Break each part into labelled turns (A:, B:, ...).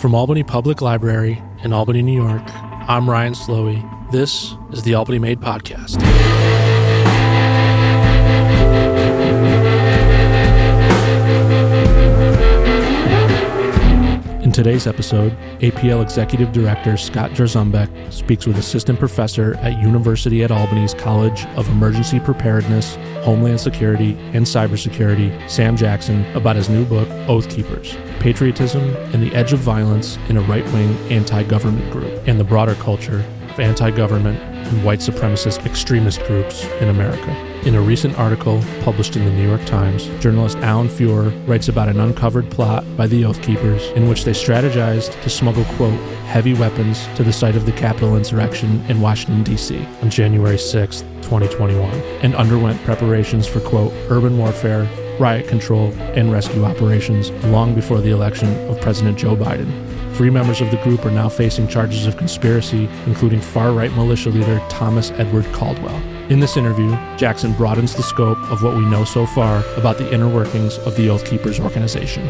A: From Albany Public Library in Albany, New York, I'm Ryan Slowey. This is the Albany Made Podcast. In today's episode, APL Executive Director Scott Jarzombek speaks with Assistant Professor at University at Albany's College of Emergency Preparedness, Homeland Security, and Cybersecurity, Sam Jackson, about his new book, Oath Keepers Patriotism and the Edge of Violence in a Right Wing Anti Government Group, and the broader culture of anti government and white supremacist extremist groups in America. In a recent article published in the New York Times, journalist Alan Feuer writes about an uncovered plot by the Oath Keepers in which they strategized to smuggle, quote, heavy weapons to the site of the Capitol insurrection in Washington, D.C. on January 6, 2021, and underwent preparations for, quote, urban warfare, riot control, and rescue operations long before the election of President Joe Biden. Three members of the group are now facing charges of conspiracy, including far right militia leader Thomas Edward Caldwell. In this interview, Jackson broadens the scope of what we know so far about the inner workings of the Oath Keepers organization.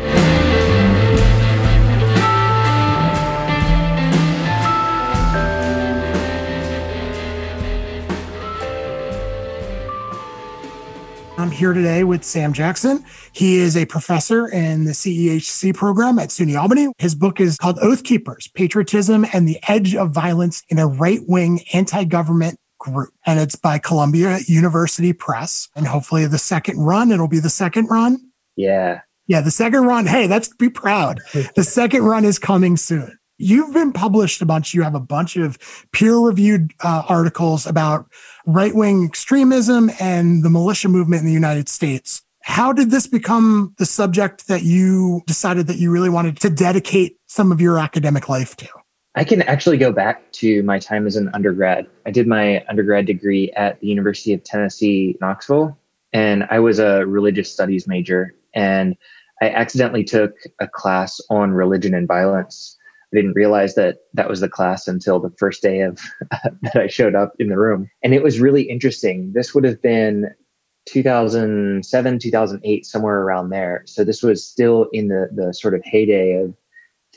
B: I'm here today with Sam Jackson. He is a professor in the CEHC program at SUNY Albany. His book is called Oath Keepers Patriotism and the Edge of Violence in a Right Wing Anti Government Group. And it's by Columbia University Press. And hopefully, the second run, it'll be the second run.
C: Yeah.
B: Yeah, the second run. Hey, that's be proud. The second run is coming soon. You've been published a bunch. You have a bunch of peer reviewed uh, articles about right wing extremism and the militia movement in the United States. How did this become the subject that you decided that you really wanted to dedicate some of your academic life to?
C: I can actually go back to my time as an undergrad. I did my undergrad degree at the University of Tennessee, Knoxville, and I was a religious studies major. And I accidentally took a class on religion and violence. I didn't realize that that was the class until the first day of that I showed up in the room. And it was really interesting. This would have been 2007, 2008, somewhere around there. So this was still in the, the sort of heyday of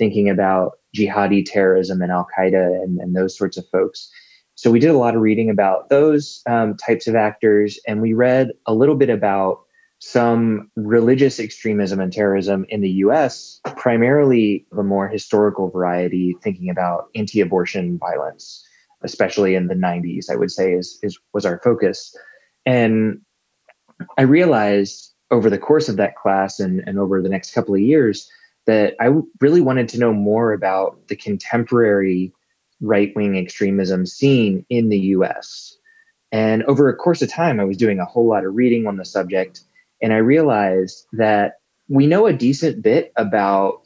C: thinking about jihadi terrorism and Al Qaeda and, and those sorts of folks. So we did a lot of reading about those um, types of actors, and we read a little bit about some religious extremism and terrorism in the US, primarily the more historical variety, thinking about anti abortion violence, especially in the 90s, I would say is, is was our focus. And I realized over the course of that class and, and over the next couple of years that I really wanted to know more about the contemporary right wing extremism scene in the US. And over a course of time, I was doing a whole lot of reading on the subject and I realized that we know a decent bit about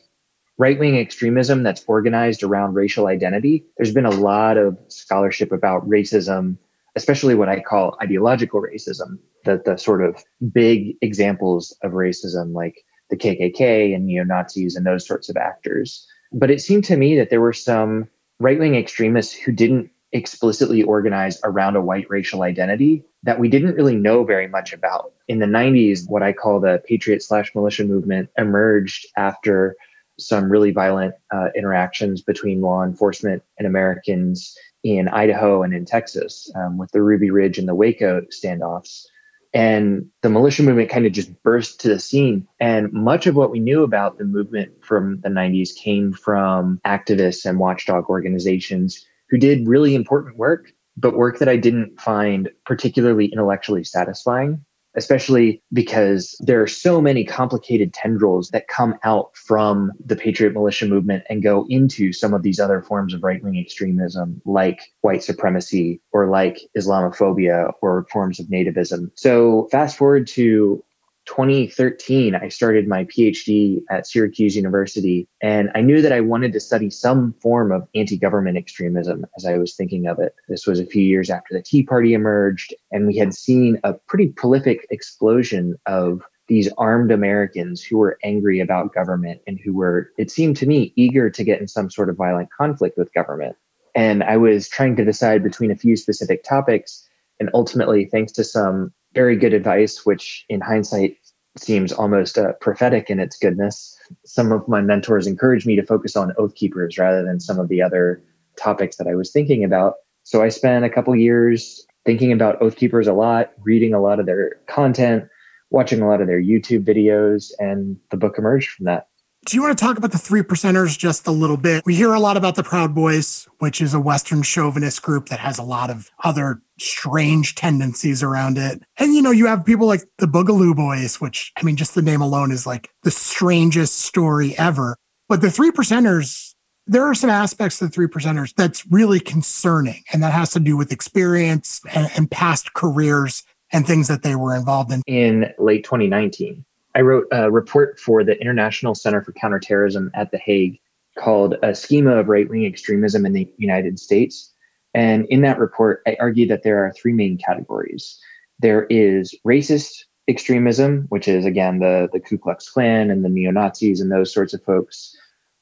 C: right wing extremism that's organized around racial identity. There's been a lot of scholarship about racism, especially what I call ideological racism, the, the sort of big examples of racism like the KKK and neo Nazis and those sorts of actors. But it seemed to me that there were some right wing extremists who didn't explicitly organize around a white racial identity that we didn't really know very much about. In the 90s, what I call the patriot slash militia movement emerged after some really violent uh, interactions between law enforcement and Americans in Idaho and in Texas um, with the Ruby Ridge and the Waco standoffs. And the militia movement kind of just burst to the scene. And much of what we knew about the movement from the 90s came from activists and watchdog organizations who did really important work, but work that I didn't find particularly intellectually satisfying, especially because there are so many complicated tendrils that come out from the Patriot militia movement and go into some of these other forms of right wing extremism, like white supremacy or like Islamophobia or forms of nativism. So, fast forward to 2013, I started my PhD at Syracuse University, and I knew that I wanted to study some form of anti government extremism as I was thinking of it. This was a few years after the Tea Party emerged, and we had seen a pretty prolific explosion of these armed Americans who were angry about government and who were, it seemed to me, eager to get in some sort of violent conflict with government. And I was trying to decide between a few specific topics. And ultimately, thanks to some very good advice, which in hindsight seems almost uh, prophetic in its goodness. Some of my mentors encouraged me to focus on oath keepers rather than some of the other topics that I was thinking about. So I spent a couple years thinking about oath keepers a lot, reading a lot of their content, watching a lot of their YouTube videos, and the book emerged from that.
B: Do you want to talk about the three percenters just a little bit? We hear a lot about the Proud Boys, which is a Western chauvinist group that has a lot of other strange tendencies around it. And, you know, you have people like the Boogaloo Boys, which, I mean, just the name alone is like the strangest story ever. But the three percenters, there are some aspects of the three percenters that's really concerning. And that has to do with experience and, and past careers and things that they were involved in.
C: In late 2019, I wrote a report for the International Center for Counterterrorism at The Hague called A Schema of Right Wing Extremism in the United States. And in that report, I argue that there are three main categories. There is racist extremism, which is again the, the Ku Klux Klan and the neo Nazis and those sorts of folks.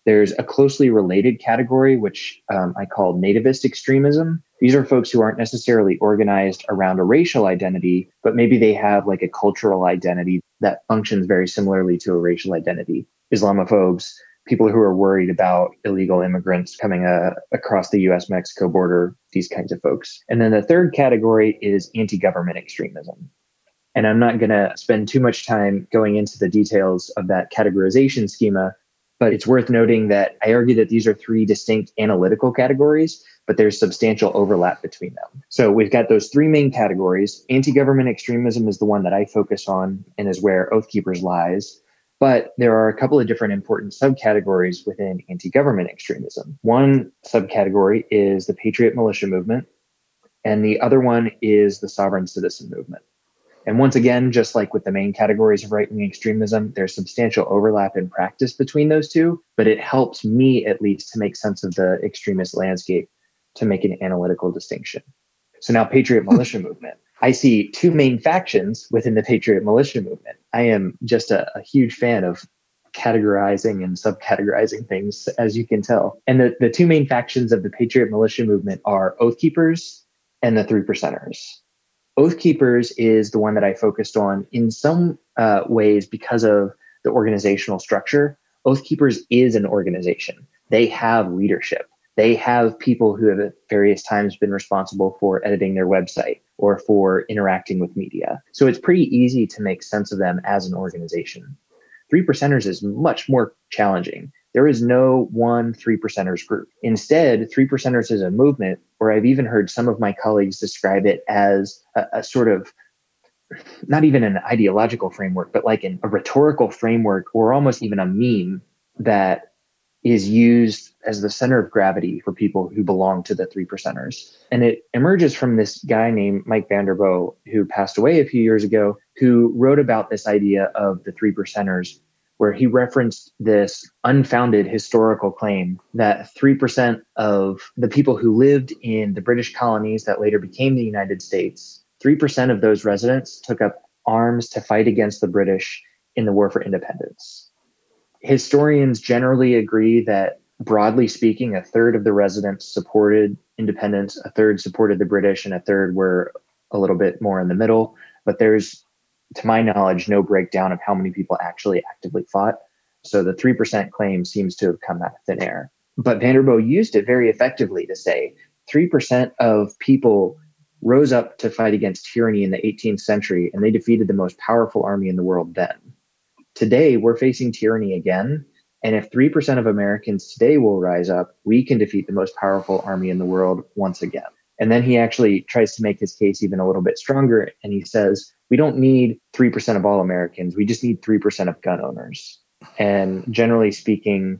C: There's a closely related category, which um, I call nativist extremism. These are folks who aren't necessarily organized around a racial identity, but maybe they have like a cultural identity that functions very similarly to a racial identity. Islamophobes, people who are worried about illegal immigrants coming uh, across the US Mexico border, these kinds of folks. And then the third category is anti government extremism. And I'm not going to spend too much time going into the details of that categorization schema but it's worth noting that I argue that these are three distinct analytical categories, but there's substantial overlap between them. So we've got those three main categories. Anti government extremism is the one that I focus on and is where Oath Keepers lies. But there are a couple of different important subcategories within anti government extremism. One subcategory is the Patriot Militia Movement, and the other one is the Sovereign Citizen Movement. And once again, just like with the main categories of right wing extremism, there's substantial overlap in practice between those two, but it helps me at least to make sense of the extremist landscape to make an analytical distinction. So now, Patriot hmm. Militia Movement. I see two main factions within the Patriot Militia Movement. I am just a, a huge fan of categorizing and subcategorizing things, as you can tell. And the, the two main factions of the Patriot Militia Movement are Oath Keepers and the Three Percenters. Oath Keepers is the one that I focused on in some uh, ways because of the organizational structure. Oath Keepers is an organization. They have leadership. They have people who have at various times been responsible for editing their website or for interacting with media. So it's pretty easy to make sense of them as an organization. Three percenters is much more challenging. There is no one three percenters group. Instead, three percenters is a movement, or I've even heard some of my colleagues describe it as a, a sort of not even an ideological framework, but like an, a rhetorical framework or almost even a meme that is used as the center of gravity for people who belong to the three percenters. And it emerges from this guy named Mike Vanderboegh, who passed away a few years ago, who wrote about this idea of the three percenters where he referenced this unfounded historical claim that 3% of the people who lived in the British colonies that later became the United States, 3% of those residents took up arms to fight against the British in the War for Independence. Historians generally agree that, broadly speaking, a third of the residents supported independence, a third supported the British, and a third were a little bit more in the middle. But there's to my knowledge, no breakdown of how many people actually actively fought. So the 3% claim seems to have come out of thin air. But Vanderboegh used it very effectively to say 3% of people rose up to fight against tyranny in the 18th century and they defeated the most powerful army in the world then. Today, we're facing tyranny again. And if 3% of Americans today will rise up, we can defeat the most powerful army in the world once again. And then he actually tries to make his case even a little bit stronger. And he says, we don't need 3% of all Americans. We just need 3% of gun owners. And generally speaking,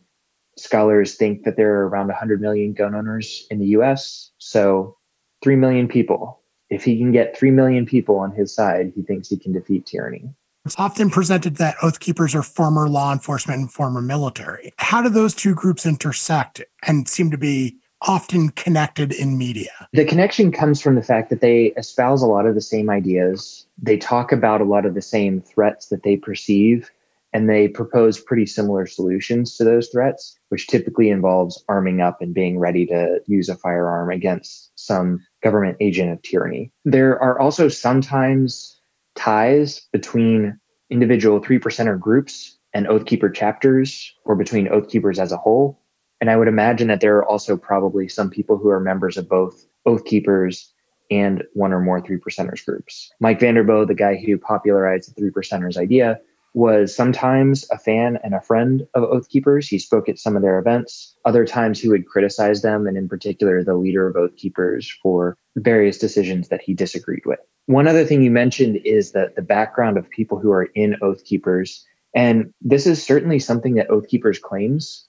C: scholars think that there are around 100 million gun owners in the US. So 3 million people. If he can get 3 million people on his side, he thinks he can defeat tyranny.
B: It's often presented that Oath Keepers are former law enforcement and former military. How do those two groups intersect and seem to be often connected in media?
C: The connection comes from the fact that they espouse a lot of the same ideas. They talk about a lot of the same threats that they perceive, and they propose pretty similar solutions to those threats, which typically involves arming up and being ready to use a firearm against some government agent of tyranny. There are also sometimes ties between individual three percenter groups and Oathkeeper chapters or between Oathkeepers as a whole. And I would imagine that there are also probably some people who are members of both Oathkeepers and one or more three percenters groups. Mike Vanderboegh, the guy who popularized the three percenters idea, was sometimes a fan and a friend of Oath Keepers. He spoke at some of their events. Other times he would criticize them, and in particular, the leader of Oath Keepers for various decisions that he disagreed with. One other thing you mentioned is that the background of people who are in Oath Keepers. And this is certainly something that Oath Keepers claims.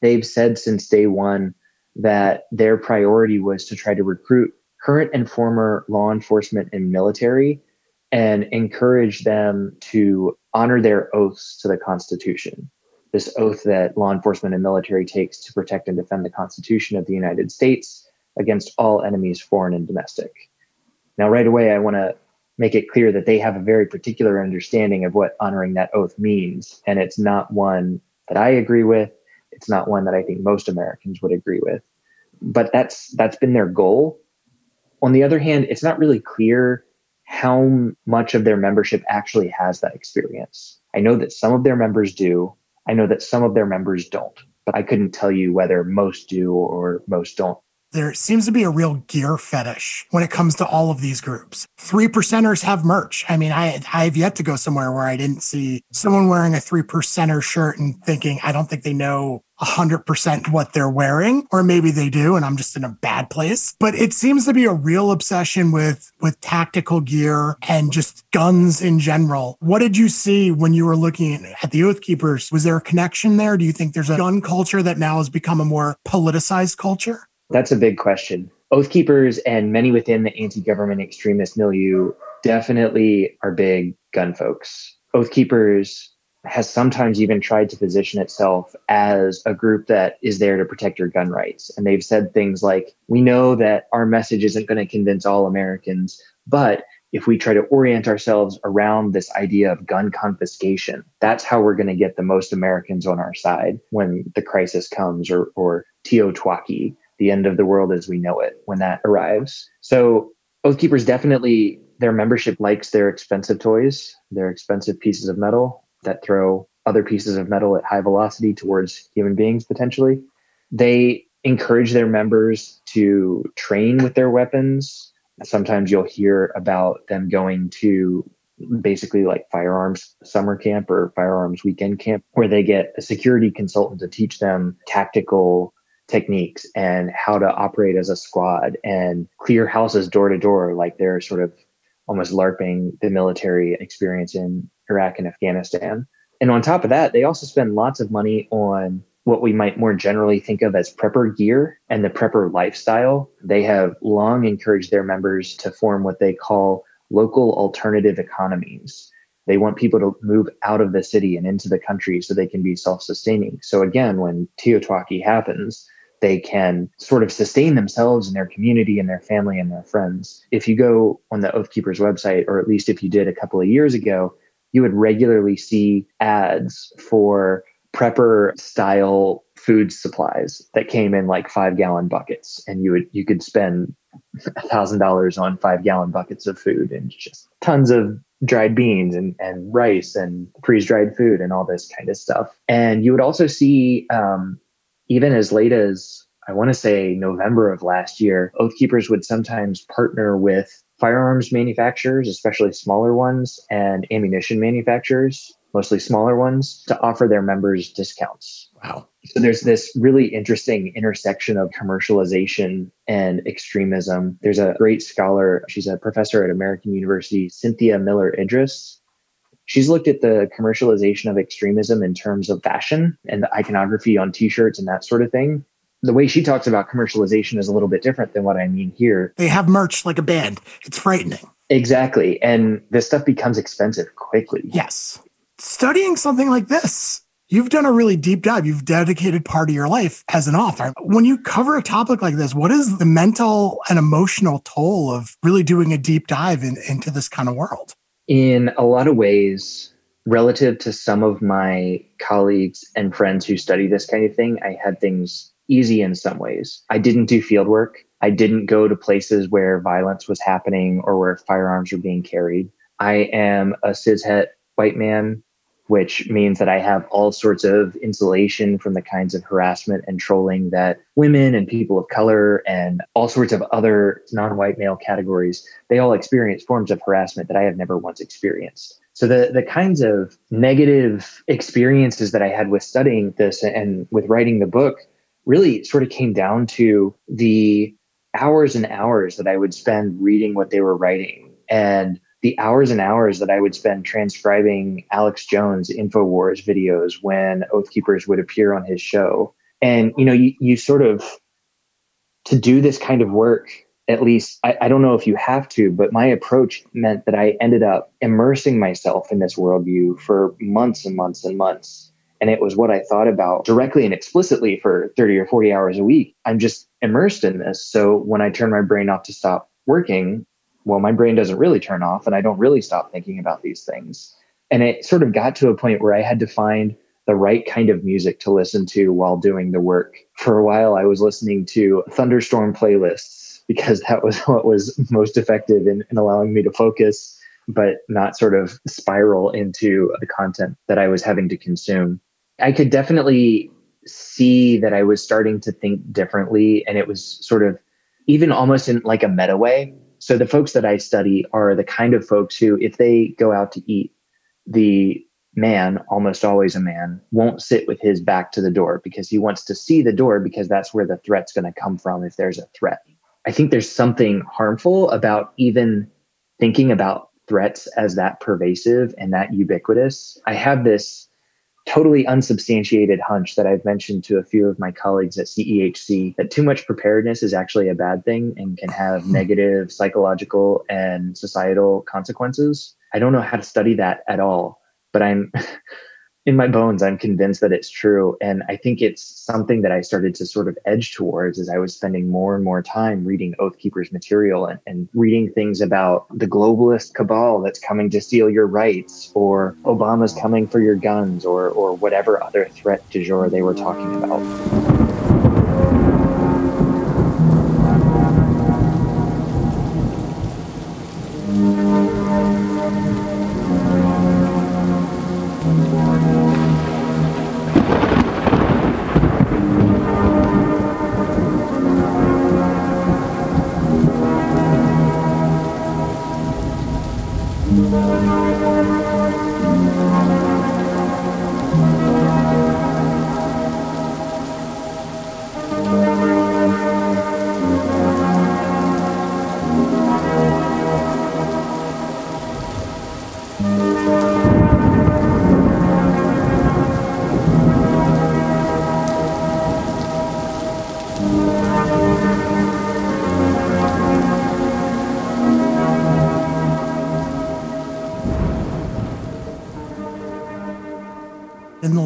C: They've said since day one that their priority was to try to recruit current and former law enforcement and military and encourage them to honor their oaths to the Constitution. This oath that law enforcement and military takes to protect and defend the Constitution of the United States against all enemies, foreign and domestic. Now, right away, I want to make it clear that they have a very particular understanding of what honoring that oath means. And it's not one that I agree with. It's not one that I think most Americans would agree with. But that's that's been their goal. On the other hand, it's not really clear how much of their membership actually has that experience. I know that some of their members do. I know that some of their members don't, but I couldn't tell you whether most do or most don't
B: there seems to be a real gear fetish when it comes to all of these groups. Three percenters have merch. I mean, I I've yet to go somewhere where I didn't see someone wearing a three percenter shirt and thinking, I don't think they know a hundred percent what they're wearing, or maybe they do, and I'm just in a bad place. But it seems to be a real obsession with with tactical gear and just guns in general. What did you see when you were looking at the Oath Keepers? Was there a connection there? Do you think there's a gun culture that now has become a more politicized culture?
C: That's a big question. Oath keepers and many within the anti government extremist milieu definitely are big gun folks. Oath keepers has sometimes even tried to position itself as a group that is there to protect your gun rights. And they've said things like, we know that our message isn't going to convince all Americans, but if we try to orient ourselves around this idea of gun confiscation, that's how we're going to get the most Americans on our side when the crisis comes or, or TEOTWAWKI, the end of the world as we know it when that arrives. So Oath Keepers definitely their membership likes their expensive toys, their expensive pieces of metal that throw other pieces of metal at high velocity towards human beings potentially. They encourage their members to train with their weapons. Sometimes you'll hear about them going to basically like firearms summer camp or firearms weekend camp where they get a security consultant to teach them tactical techniques and how to operate as a squad and clear houses door to door like they're sort of almost larping the military experience in Iraq and Afghanistan. And on top of that, they also spend lots of money on what we might more generally think of as prepper gear and the prepper lifestyle. They have long encouraged their members to form what they call local alternative economies. They want people to move out of the city and into the country so they can be self sustaining. So, again, when TEOTWAWKI happens, they can sort of sustain themselves and their community and their family and their friends. If you go on the Oath Keepers website, or at least if you did a couple of years ago, you would regularly see ads for prepper style food supplies that came in like five gallon buckets and you would you could spend a thousand dollars on five gallon buckets of food and just tons of dried beans and, and rice and freeze dried food and all this kind of stuff and you would also see um, even as late as I want to say November of last year, Oath Keepers would sometimes partner with firearms manufacturers, especially smaller ones, and ammunition manufacturers, mostly smaller ones, to offer their members discounts.
B: Wow.
C: So there's this really interesting intersection of commercialization and extremism. There's a great scholar, she's a professor at American University, Cynthia Miller Idriss, She's looked at the commercialization of extremism in terms of fashion and the iconography on t shirts and that sort of thing. The way she talks about commercialization is a little bit different than what I mean here.
B: They have merch like a band. It's frightening.
C: Exactly. And this stuff becomes expensive quickly.
B: Yes. Studying something like this, You've done a really deep dive. You've dedicated part of your life as an author. When you cover a topic like this, what is the mental and emotional toll of really doing a deep dive in, into this kind of world?
C: In a lot of ways, relative to some of my colleagues and friends who study this kind of thing, I had things easy in some ways. I didn't do field work. I didn't go to places where violence was happening or where firearms were being carried. I am a cishet white man, which means that I have all sorts of insulation from the kinds of harassment and trolling that women and people of color and all sorts of other non white male categories, they all experience forms of harassment that I have never once experienced. So the, the kinds of negative experiences that I had with studying this and with writing the book really sort of came down to the hours and hours that I would spend reading what they were writing and the hours and hours that I would spend transcribing Alex Jones InfoWars videos when Oath Keepers would appear on his show. And, you know, you, you sort of, to do this kind of work, at least, I, I don't know if you have to, but my approach meant that I ended up immersing myself in this worldview for months and months and months. And it was what I thought about directly and explicitly for 30 or 40 hours a week. I'm just immersed in this. So when I turn my brain off to stop working, well, my brain doesn't really turn off and I don't really stop thinking about these things. And it sort of got to a point where I had to find the right kind of music to listen to while doing the work. For a while, I was listening to thunderstorm playlists because that was what was most effective in, in allowing me to focus, but not sort of spiral into the content that I was having to consume. I could definitely see that I was starting to think differently, and it was sort of even almost in like a meta way so the folks that I study are the kind of folks who, if they go out to eat, the man, almost always a man, won't sit with his back to the door because he wants to see the door because that's where the threat's going to come from if there's a threat. I think there's something harmful about even thinking about threats as that pervasive and that ubiquitous. I have this totally unsubstantiated hunch that I've mentioned to a few of my colleagues at CEHC that too much preparedness is actually a bad thing and can have hmm. negative psychological and societal consequences. I don't know how to study that at all, but I'm in my bones, I'm convinced that it's true. And I think it's something that I started to sort of edge towards as I was spending more and more time reading Oath Keepers material and, and reading things about the globalist cabal that's coming to steal your rights, or Obama's coming for your guns, or, or whatever other threat du jour they were talking about.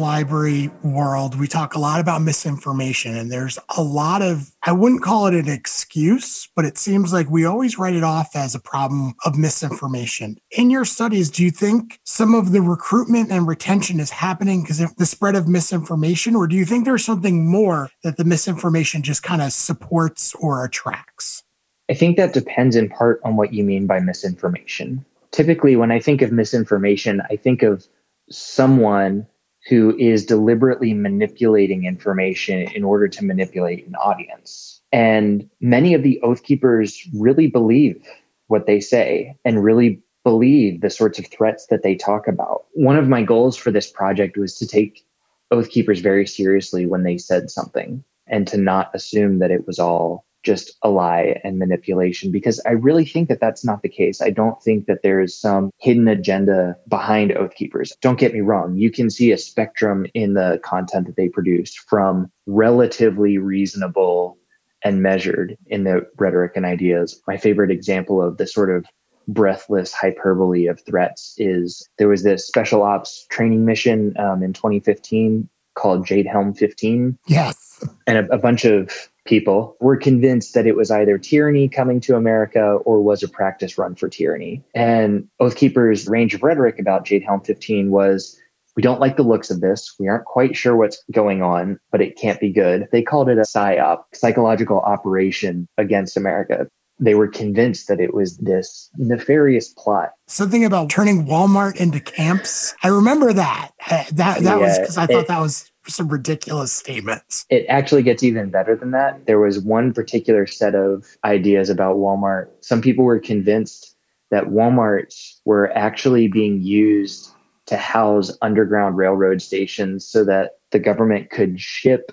B: Library world, we talk a lot about misinformation, and there's a lot of, I wouldn't call it an excuse, but it seems like we always write it off as a problem of misinformation. In your studies, do you think some of the recruitment and retention is happening because of the spread of misinformation, or do you think there's something more that the misinformation just kind of supports or attracts?
C: I think that depends in part on what you mean by misinformation. Typically, when I think of misinformation, I think of someone who is deliberately manipulating information in order to manipulate an audience. And many of the Oath Keepers really believe what they say and really believe the sorts of threats that they talk about. One of my goals for this project was to take Oath Keepers very seriously when they said something and to not assume that it was all just a lie and manipulation because I really think that that's not the case. I don't think that there is some hidden agenda behind Oath Keepers. Don't get me wrong. You can see a spectrum in the content that they produce from relatively reasonable and measured in the rhetoric and ideas. My favorite example of the sort of breathless hyperbole of threats is there was this special ops training mission um, in 2015 called Jade Helm 15.
B: Yes.
C: And a, a bunch of people were convinced that it was either tyranny coming to America or was a practice run for tyranny. And Oath Keeper's range of rhetoric about Jade Helm 15 was we don't like the looks of this. We aren't quite sure what's going on, but it can't be good. They called it a PSYOP, psychological operation against America. they were convinced that it was this nefarious plot.
B: Something about turning Walmart into camps. I remember that. Uh, that that yeah, was because I thought it, that was some ridiculous statements.
C: It actually gets even better than that. There was one particular set of ideas about Walmart. Some people were convinced that Walmarts were actually being used to house underground railroad stations so that the government could ship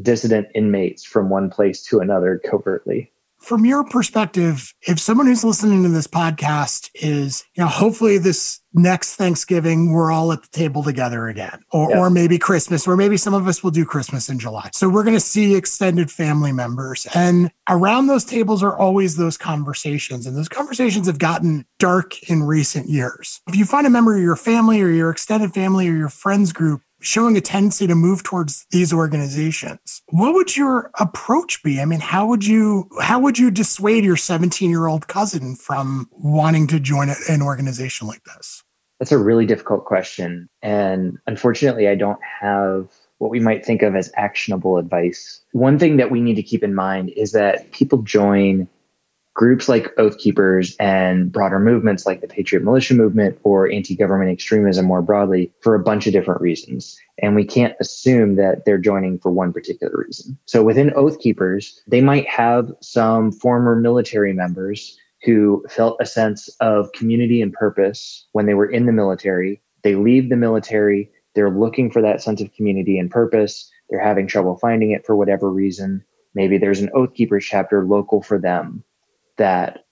C: dissident inmates from one place to another covertly
B: from your perspective, if someone who's listening to this podcast is, you know, hopefully this next Thanksgiving, we're all at the table together again, or, yeah. or maybe Christmas, or maybe some of us will do Christmas in July. So we're going to see extended family members. And around those tables are always those conversations. And those conversations have gotten dark in recent years. If you find a member of your family or your extended family or your friends group showing a tendency to move towards these organizations. What would your approach be? I mean how would you how would you dissuade your 17 year old cousin from wanting to join an organization like this?
C: That's a really difficult question. And unfortunately i don't have what we might think of as actionable advice. One thing that we need to keep in mind is that people join groups like Oath Keepers and broader movements like the Patriot Militia Movement or anti government extremism more broadly for a bunch of different reasons. And we can't assume that they're joining for one particular reason. So within Oath Keepers, they might have some former military members who felt a sense of community and purpose when they were in the military. They leave the military, they're looking for that sense of community and purpose. They're having trouble finding it for whatever reason. Maybe there's an Oath Keepers chapter local for them that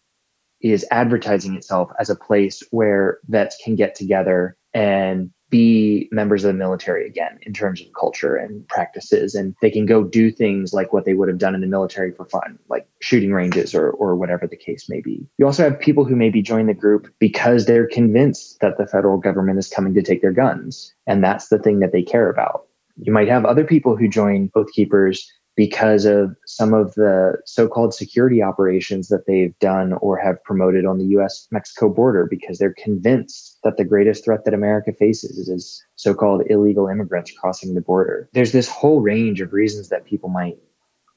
C: is advertising itself as a place where vets can get together and be members of the military again in terms of culture and practices. And they can go do things like what they would have done in the military for fun like shooting ranges or or whatever the case may be. You also have people who maybe join the group because they're convinced that the federal government is coming to take their guns and that's the thing that they care about. You might have other people who join oath keepers because of some of the so-called security operations that they've done or have promoted on the US Mexico border because they're convinced that the greatest threat that America faces is so-called illegal immigrants crossing the border. There's this whole range of reasons that people might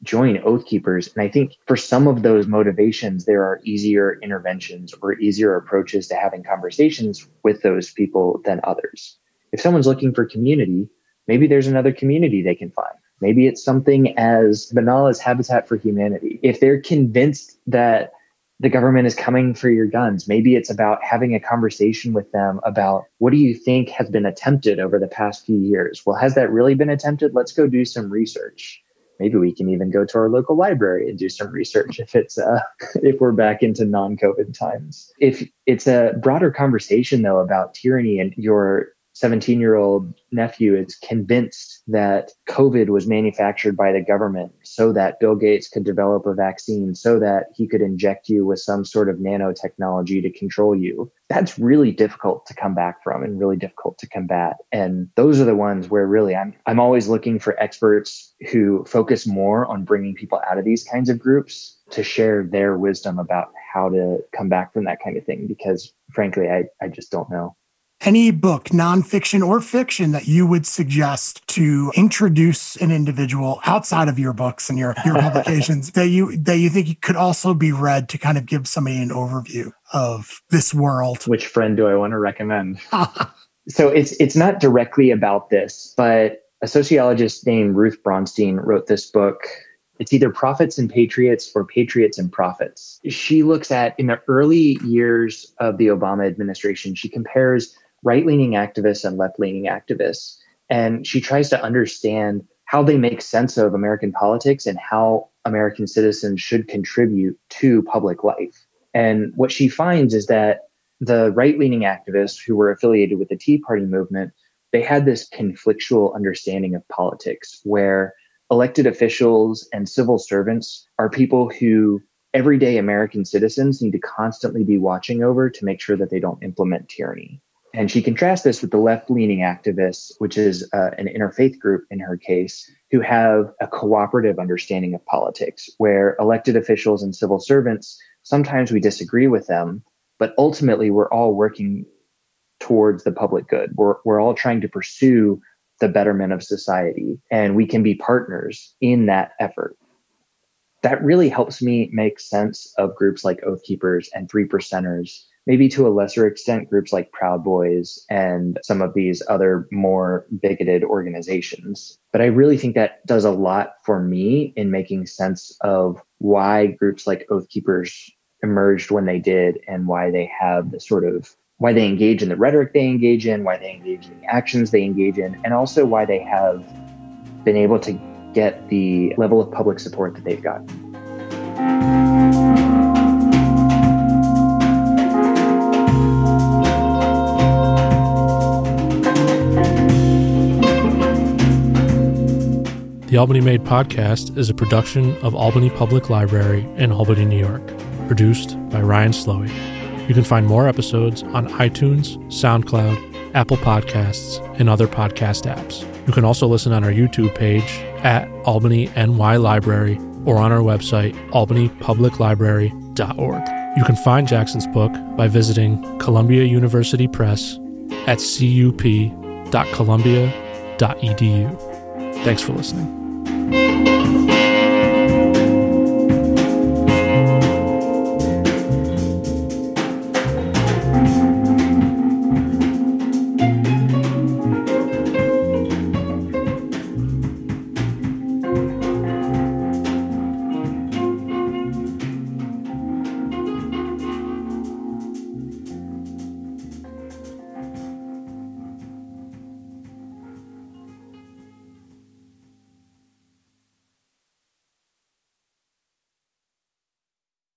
C: join Oath Keepers. And I think for some of those motivations, there are easier interventions or easier approaches to having conversations with those people than others. If someone's looking for community, maybe there's another community they can find Maybe it's something as banal as Habitat for Humanity. If they're convinced that the government is coming for your guns, maybe it's about having a conversation with them about what do you think has been attempted over the past few years? Well, has that really been attempted? Let's go do some research. Maybe we can even go to our local library and do some research if it's uh, if we're back into non-COVID times. If it's a broader conversation though about tyranny and your 17 year old nephew is convinced that COVID was manufactured by the government so that Bill Gates could develop a vaccine, so that he could inject you with some sort of nanotechnology to control you. That's really difficult to come back from and really difficult to combat. And those are the ones where really I'm, I'm always looking for experts who focus more on bringing people out of these kinds of groups to share their wisdom about how to come back from that kind of thing. Because frankly, I, I just don't know
B: any book, nonfiction or fiction, that you would suggest to introduce an individual outside of your books and your, your publications that you that you think could also be read to kind of give somebody an overview of this world?
C: Which friend do I want to recommend? so it's it's not directly about this, but a sociologist named Ruth Braunstein wrote this book it's either prophets and patriots or patriots and prophets. She looks at in the early years of the Obama administration, she compares right leaning activists and left leaning activists. And she tries to understand how they make sense of American politics and how American citizens should contribute to public life. And what she finds is that the right leaning activists who were affiliated with the Tea Party movement, they had this conflictual understanding of politics where elected officials and civil servants are people who everyday American citizens need to constantly be watching over to make sure that they don't implement tyranny. And she contrasts this with the left leaning activists, which is uh, an interfaith group in her case, who have a cooperative understanding of politics, where elected officials and civil servants, sometimes we disagree with them, but ultimately we're all working towards the public good. We're, we're all trying to pursue the betterment of society, and we can be partners in that effort. that really helps me make sense of groups like Oath Keepers and Three Percenters, maybe to a lesser extent, groups like Proud Boys and some of these other more bigoted organizations. But I really think that does a lot for me in making sense of why groups like Oath Keepers emerged when they did and why they have the sort of why they engage in the rhetoric they engage in, why they engage in the actions they engage in, and also why they have been able to get the level of public support that they've gotten.
A: The Albany Made podcast is a production of Albany Public Library in Albany, New York, produced by Ryan Slowey. You can find more episodes on iTunes, SoundCloud, Apple Podcasts, and other podcast apps. You can also listen on our YouTube page at Albany NY Library or on our website, albanypubliclibrary.org. You can find Jackson's book by visiting Columbia University Press at cup.columbia.edu. Thanks for listening. Thank you.